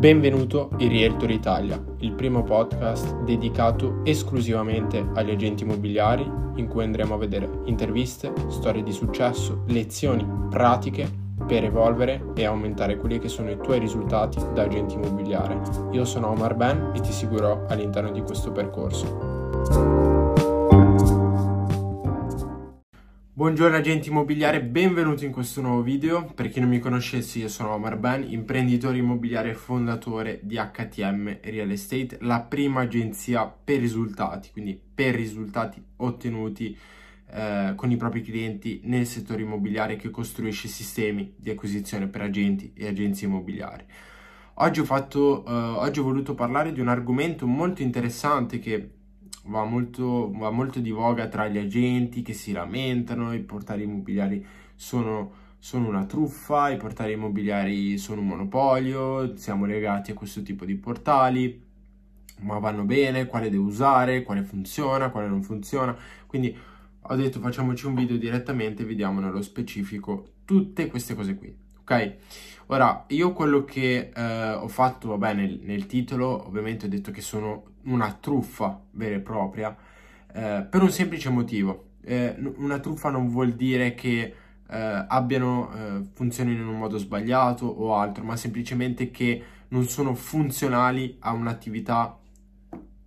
Benvenuto in Realtor Italia, il primo podcast dedicato esclusivamente agli agenti immobiliari in cui andremo a vedere interviste, storie di successo, lezioni pratiche per evolvere e aumentare quelli che sono i tuoi risultati da agente immobiliare. Io sono Omar Ben e ti seguirò all'interno di questo percorso. Buongiorno agenti immobiliari, benvenuti in questo nuovo video. Per chi non mi conoscesse io sono Omar Ben, imprenditore immobiliare e fondatore di HTM Real Estate, la prima agenzia per risultati, quindi per risultati ottenuti eh, con i propri clienti nel settore immobiliare che costruisce sistemi di acquisizione per agenti e agenzie immobiliari. Oggi ho, fatto, eh, oggi ho voluto parlare di un argomento molto interessante che va molto, va molto di voga tra gli agenti che si lamentano, i portali immobiliari sono, sono una truffa, i portali immobiliari sono un monopolio, siamo legati a questo tipo di portali, ma vanno bene, quale devo usare, quale funziona, quale non funziona. Quindi ho detto facciamoci un video direttamente e vediamo nello specifico tutte queste cose qui, ok? Ora, io quello che eh, ho fatto, vabbè, nel, nel, titolo, ovviamente ho detto che sono una truffa vera e propria, eh, per un semplice motivo. Eh, una truffa non vuol dire che eh, abbiano, eh, funzionino in un modo sbagliato o altro, ma semplicemente che non sono funzionali a un'attività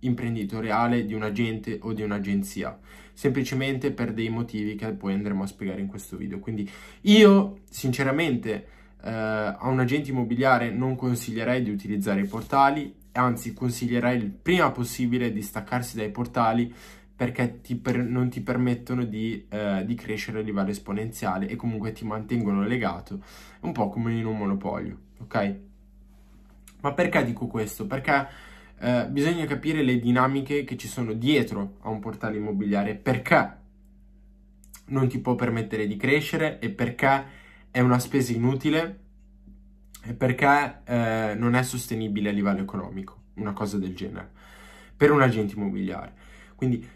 imprenditoriale di un agente o di un'agenzia semplicemente per dei motivi che poi andremo a spiegare in questo video quindi io sinceramente eh, a un agente immobiliare non consiglierei di utilizzare i portali, anzi consiglierei il prima possibile di staccarsi dai portali perché ti per, non ti permettono di, eh, di, crescere a livello esponenziale e comunque ti mantengono legato, un po' come in un monopolio, ok? Ma perché dico questo? Perché eh, bisogna capire le dinamiche che ci sono dietro a un portale immobiliare, perché non ti può permettere di crescere e perché è una spesa inutile perché eh, non è sostenibile a livello economico, una cosa del genere, per un agente immobiliare. Quindi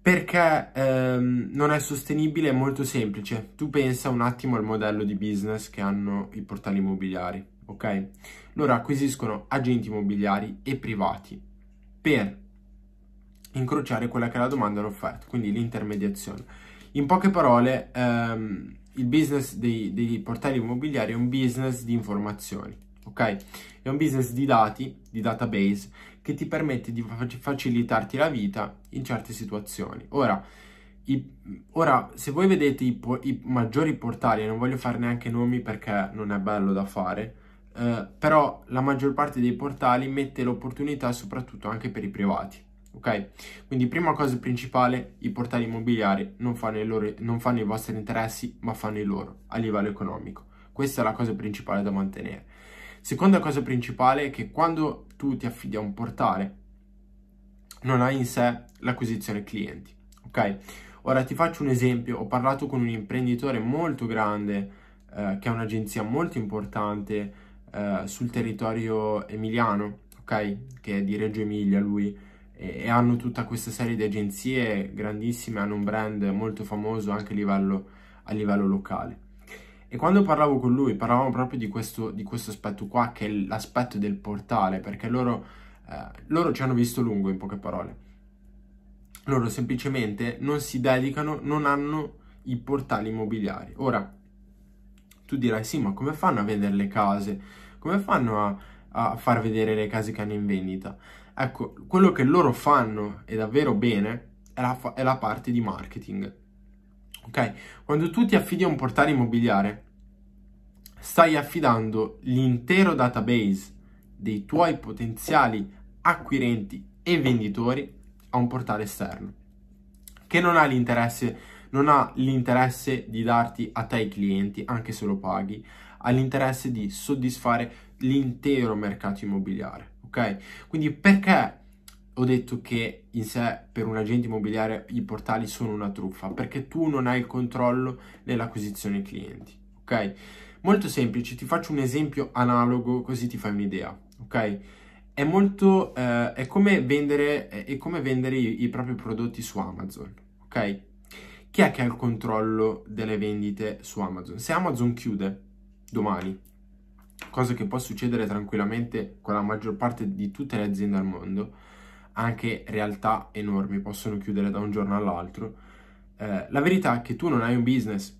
perché ehm, non è sostenibile è molto semplice. Tu pensa un attimo al modello di business che hanno i portali immobiliari, ok? Loro acquisiscono agenti immobiliari e privati per incrociare quella che è la domanda e l'offerta, quindi l'intermediazione. In poche parole, ehm, il business dei, dei, portali immobiliari è un business di informazioni, ok? È un business di dati, di database, che ti permette di facilitarti la vita in certe situazioni. Ora, i, ora se voi vedete i, i, maggiori portali, non voglio fare neanche nomi perché non è bello da fare, eh, però la maggior parte dei portali mette l'opportunità soprattutto anche per i privati ok? Quindi prima cosa principale, i portali immobiliari non fanno, i loro, non fanno i vostri interessi, ma fanno i loro a livello economico. Questa è la cosa principale da mantenere. Seconda cosa principale è che quando tu ti affidi a un portale, non hai in sé l'acquisizione clienti, ok? Ora ti faccio un esempio, ho parlato con un imprenditore molto grande eh, che ha un'agenzia molto importante eh, sul territorio emiliano, ok? Che è di Reggio Emilia lui, e, e hanno tutta questa serie di agenzie grandissime, hanno un brand molto famoso anche a livello, a livello locale. E quando parlavo con lui parlavamo proprio di questo, di questo aspetto qua, che è l'aspetto del portale, perché loro, eh, loro ci hanno visto lungo in poche parole. Loro semplicemente non si dedicano, non hanno i portali immobiliari. Ora, tu dirai sì, ma come fanno a vendere le case? Come fanno a, a far vedere le case che hanno in vendita? Ecco, quello che loro fanno e davvero bene è la, è la parte di marketing. Ok? Quando tu ti affidi a un portale immobiliare, stai affidando l'intero database dei tuoi potenziali acquirenti e venditori a un portale esterno che non ha l'interesse non ha l'interesse di darti a te i clienti anche se lo paghi ha l'interesse di soddisfare l'intero mercato immobiliare ok? Quindi perché ho detto che in sé per un agente immobiliare i portali sono una truffa? Perché tu non hai il controllo nell'acquisizione clienti, ok? Molto semplice, ti faccio un esempio analogo così ti fai un'idea, ok? È molto, eh, è come vendere, è come vendere i, i propri prodotti su Amazon, ok? Chi è che ha il controllo delle vendite su Amazon? Se Amazon chiude domani, cosa che può succedere tranquillamente con la maggior parte di tutte le aziende al mondo, anche realtà enormi possono chiudere da un giorno all'altro. Eh, la verità è che tu non hai un business,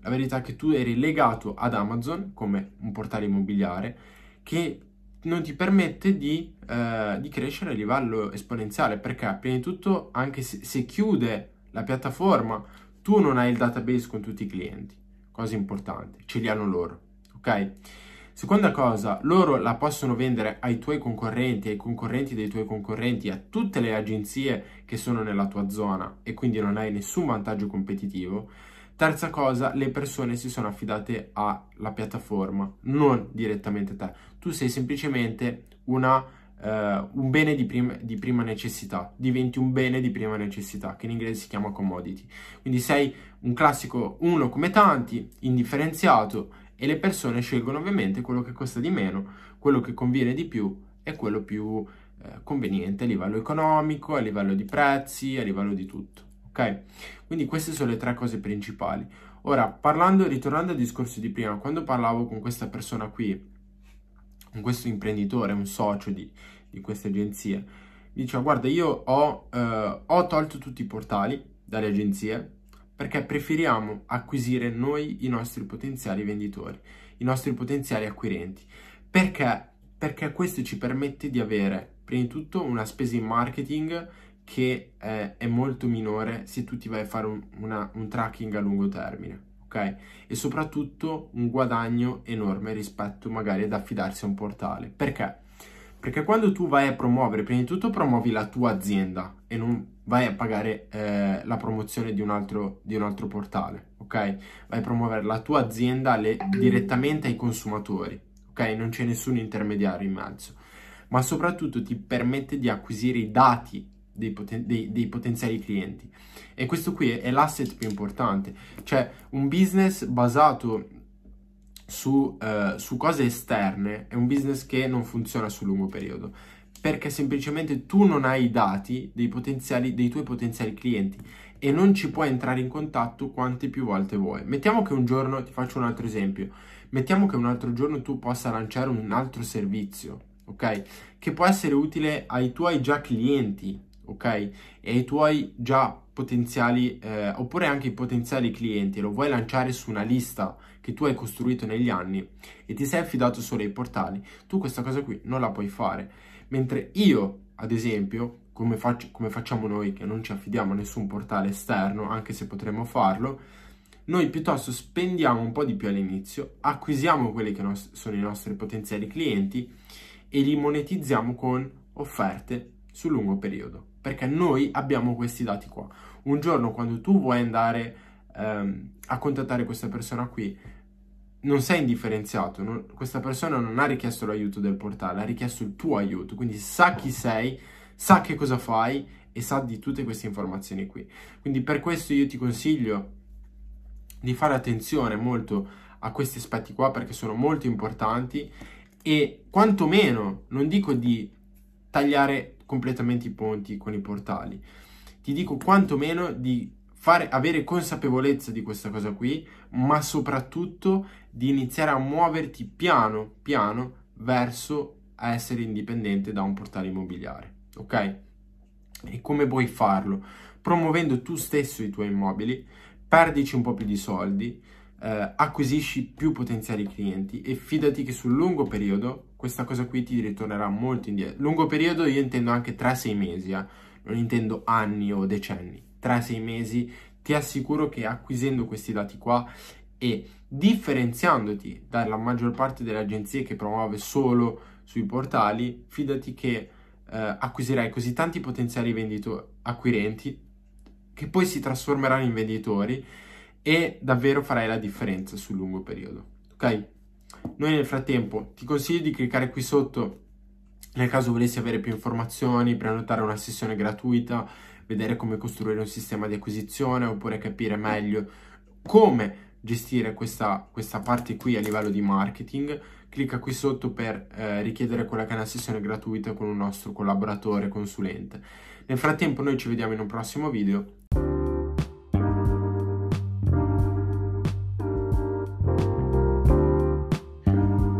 la verità è che tu eri legato ad Amazon come un portale immobiliare che non ti permette di, eh, di crescere a livello esponenziale perché prima di tutto anche se, se chiude la piattaforma tu non hai il database con tutti i clienti, cosa importante, ce li hanno loro, ok? Seconda cosa, loro la possono vendere ai tuoi concorrenti, ai concorrenti dei tuoi concorrenti, a tutte le agenzie che sono nella tua zona e quindi non hai nessun vantaggio competitivo. Terza cosa, le persone si sono affidate alla piattaforma, non direttamente a te. Tu sei semplicemente una, uh, un bene di, prim- di, prima necessità, diventi un bene di prima necessità, che in inglese si chiama commodity. Quindi sei un classico uno come tanti, indifferenziato e le persone scelgono ovviamente quello che costa di meno, quello che conviene di più e quello più eh, conveniente a livello economico, a livello di prezzi, a livello di tutto ok? Quindi queste sono le tre cose principali. Ora, parlando, ritornando al discorso di prima, quando parlavo con questa persona qui, con questo imprenditore, un socio di, di queste agenzie, diceva guarda io ho, eh, ho tolto tutti i portali dalle agenzie perché preferiamo acquisire noi i nostri potenziali venditori, i nostri potenziali acquirenti. Perché? Perché questo ci permette di avere, prima di tutto, una spesa in marketing che eh, è molto minore se tu ti vai a fare un, una, un tracking a lungo termine, ok? E soprattutto un guadagno enorme rispetto magari ad affidarsi a un portale. Perché? Perché quando tu vai a promuovere, prima di tutto promuovi la tua azienda e non vai a pagare eh, la promozione di un, altro, di un, altro, portale, ok? Vai a promuovere la tua azienda le, direttamente ai consumatori, ok? Non c'è nessun intermediario in mezzo, ma soprattutto ti permette di acquisire i dati dei, poten- dei, dei, potenziali clienti. E questo qui è l'asset più importante, cioè un business basato su, uh, su cose esterne è un business che non funziona sul lungo periodo, perché semplicemente tu non hai i dati dei, dei tuoi potenziali clienti e non ci puoi entrare in contatto quante più volte vuoi. Mettiamo che un giorno, ti faccio un altro esempio, mettiamo che un altro giorno tu possa lanciare un altro servizio, ok? Che può essere utile ai tuoi già clienti, ok? E ai tuoi già potenziali, eh, oppure anche i potenziali clienti, lo vuoi lanciare su una lista che tu hai costruito negli anni e ti sei affidato solo ai portali, tu questa cosa qui non la puoi fare. Mentre io, ad esempio, come, faccio, come facciamo noi che non ci affidiamo a nessun portale esterno, anche se potremmo farlo, noi piuttosto spendiamo un po' di più all'inizio, acquisiamo quelli che nos- sono i nostri potenziali clienti e li monetizziamo con offerte sul lungo periodo perché noi abbiamo questi dati qua. Un giorno quando tu vuoi andare ehm, a contattare questa persona qui, non sei indifferenziato, non, questa persona non ha richiesto l'aiuto del portale, ha richiesto il tuo aiuto, quindi sa chi sei, sa che cosa fai e sa di tutte queste informazioni qui. Quindi per questo io ti consiglio di fare attenzione molto a questi aspetti qua perché sono molto importanti e quantomeno, non dico di tagliare completamente i ponti con i portali. Ti dico quantomeno di fare, avere consapevolezza di questa cosa qui, ma soprattutto di iniziare a muoverti piano piano verso essere indipendente da un portale immobiliare, ok? E come puoi farlo? Promuovendo tu stesso i tuoi immobili, perdici un po' più di soldi, eh, acquisisci più potenziali clienti e fidati che sul lungo periodo questa cosa qui ti ritornerà molto indietro. Lungo periodo io intendo anche 3-6 mesi, eh? non intendo anni o decenni. 3-6 mesi ti assicuro che acquisendo questi dati qua e differenziandoti dalla maggior parte delle agenzie che promuove solo sui portali, fidati che eh, acquisirai così tanti potenziali venditori acquirenti che poi si trasformeranno in venditori e davvero farai la differenza sul lungo periodo. Ok? Noi nel frattempo ti consiglio di cliccare qui sotto nel caso volessi avere più informazioni, prenotare una sessione gratuita, vedere come costruire un sistema di acquisizione oppure capire meglio come gestire questa, questa parte qui a livello di marketing, clicca qui sotto per eh, richiedere quella che è una sessione gratuita con un nostro collaboratore consulente. Nel frattempo noi ci vediamo in un prossimo video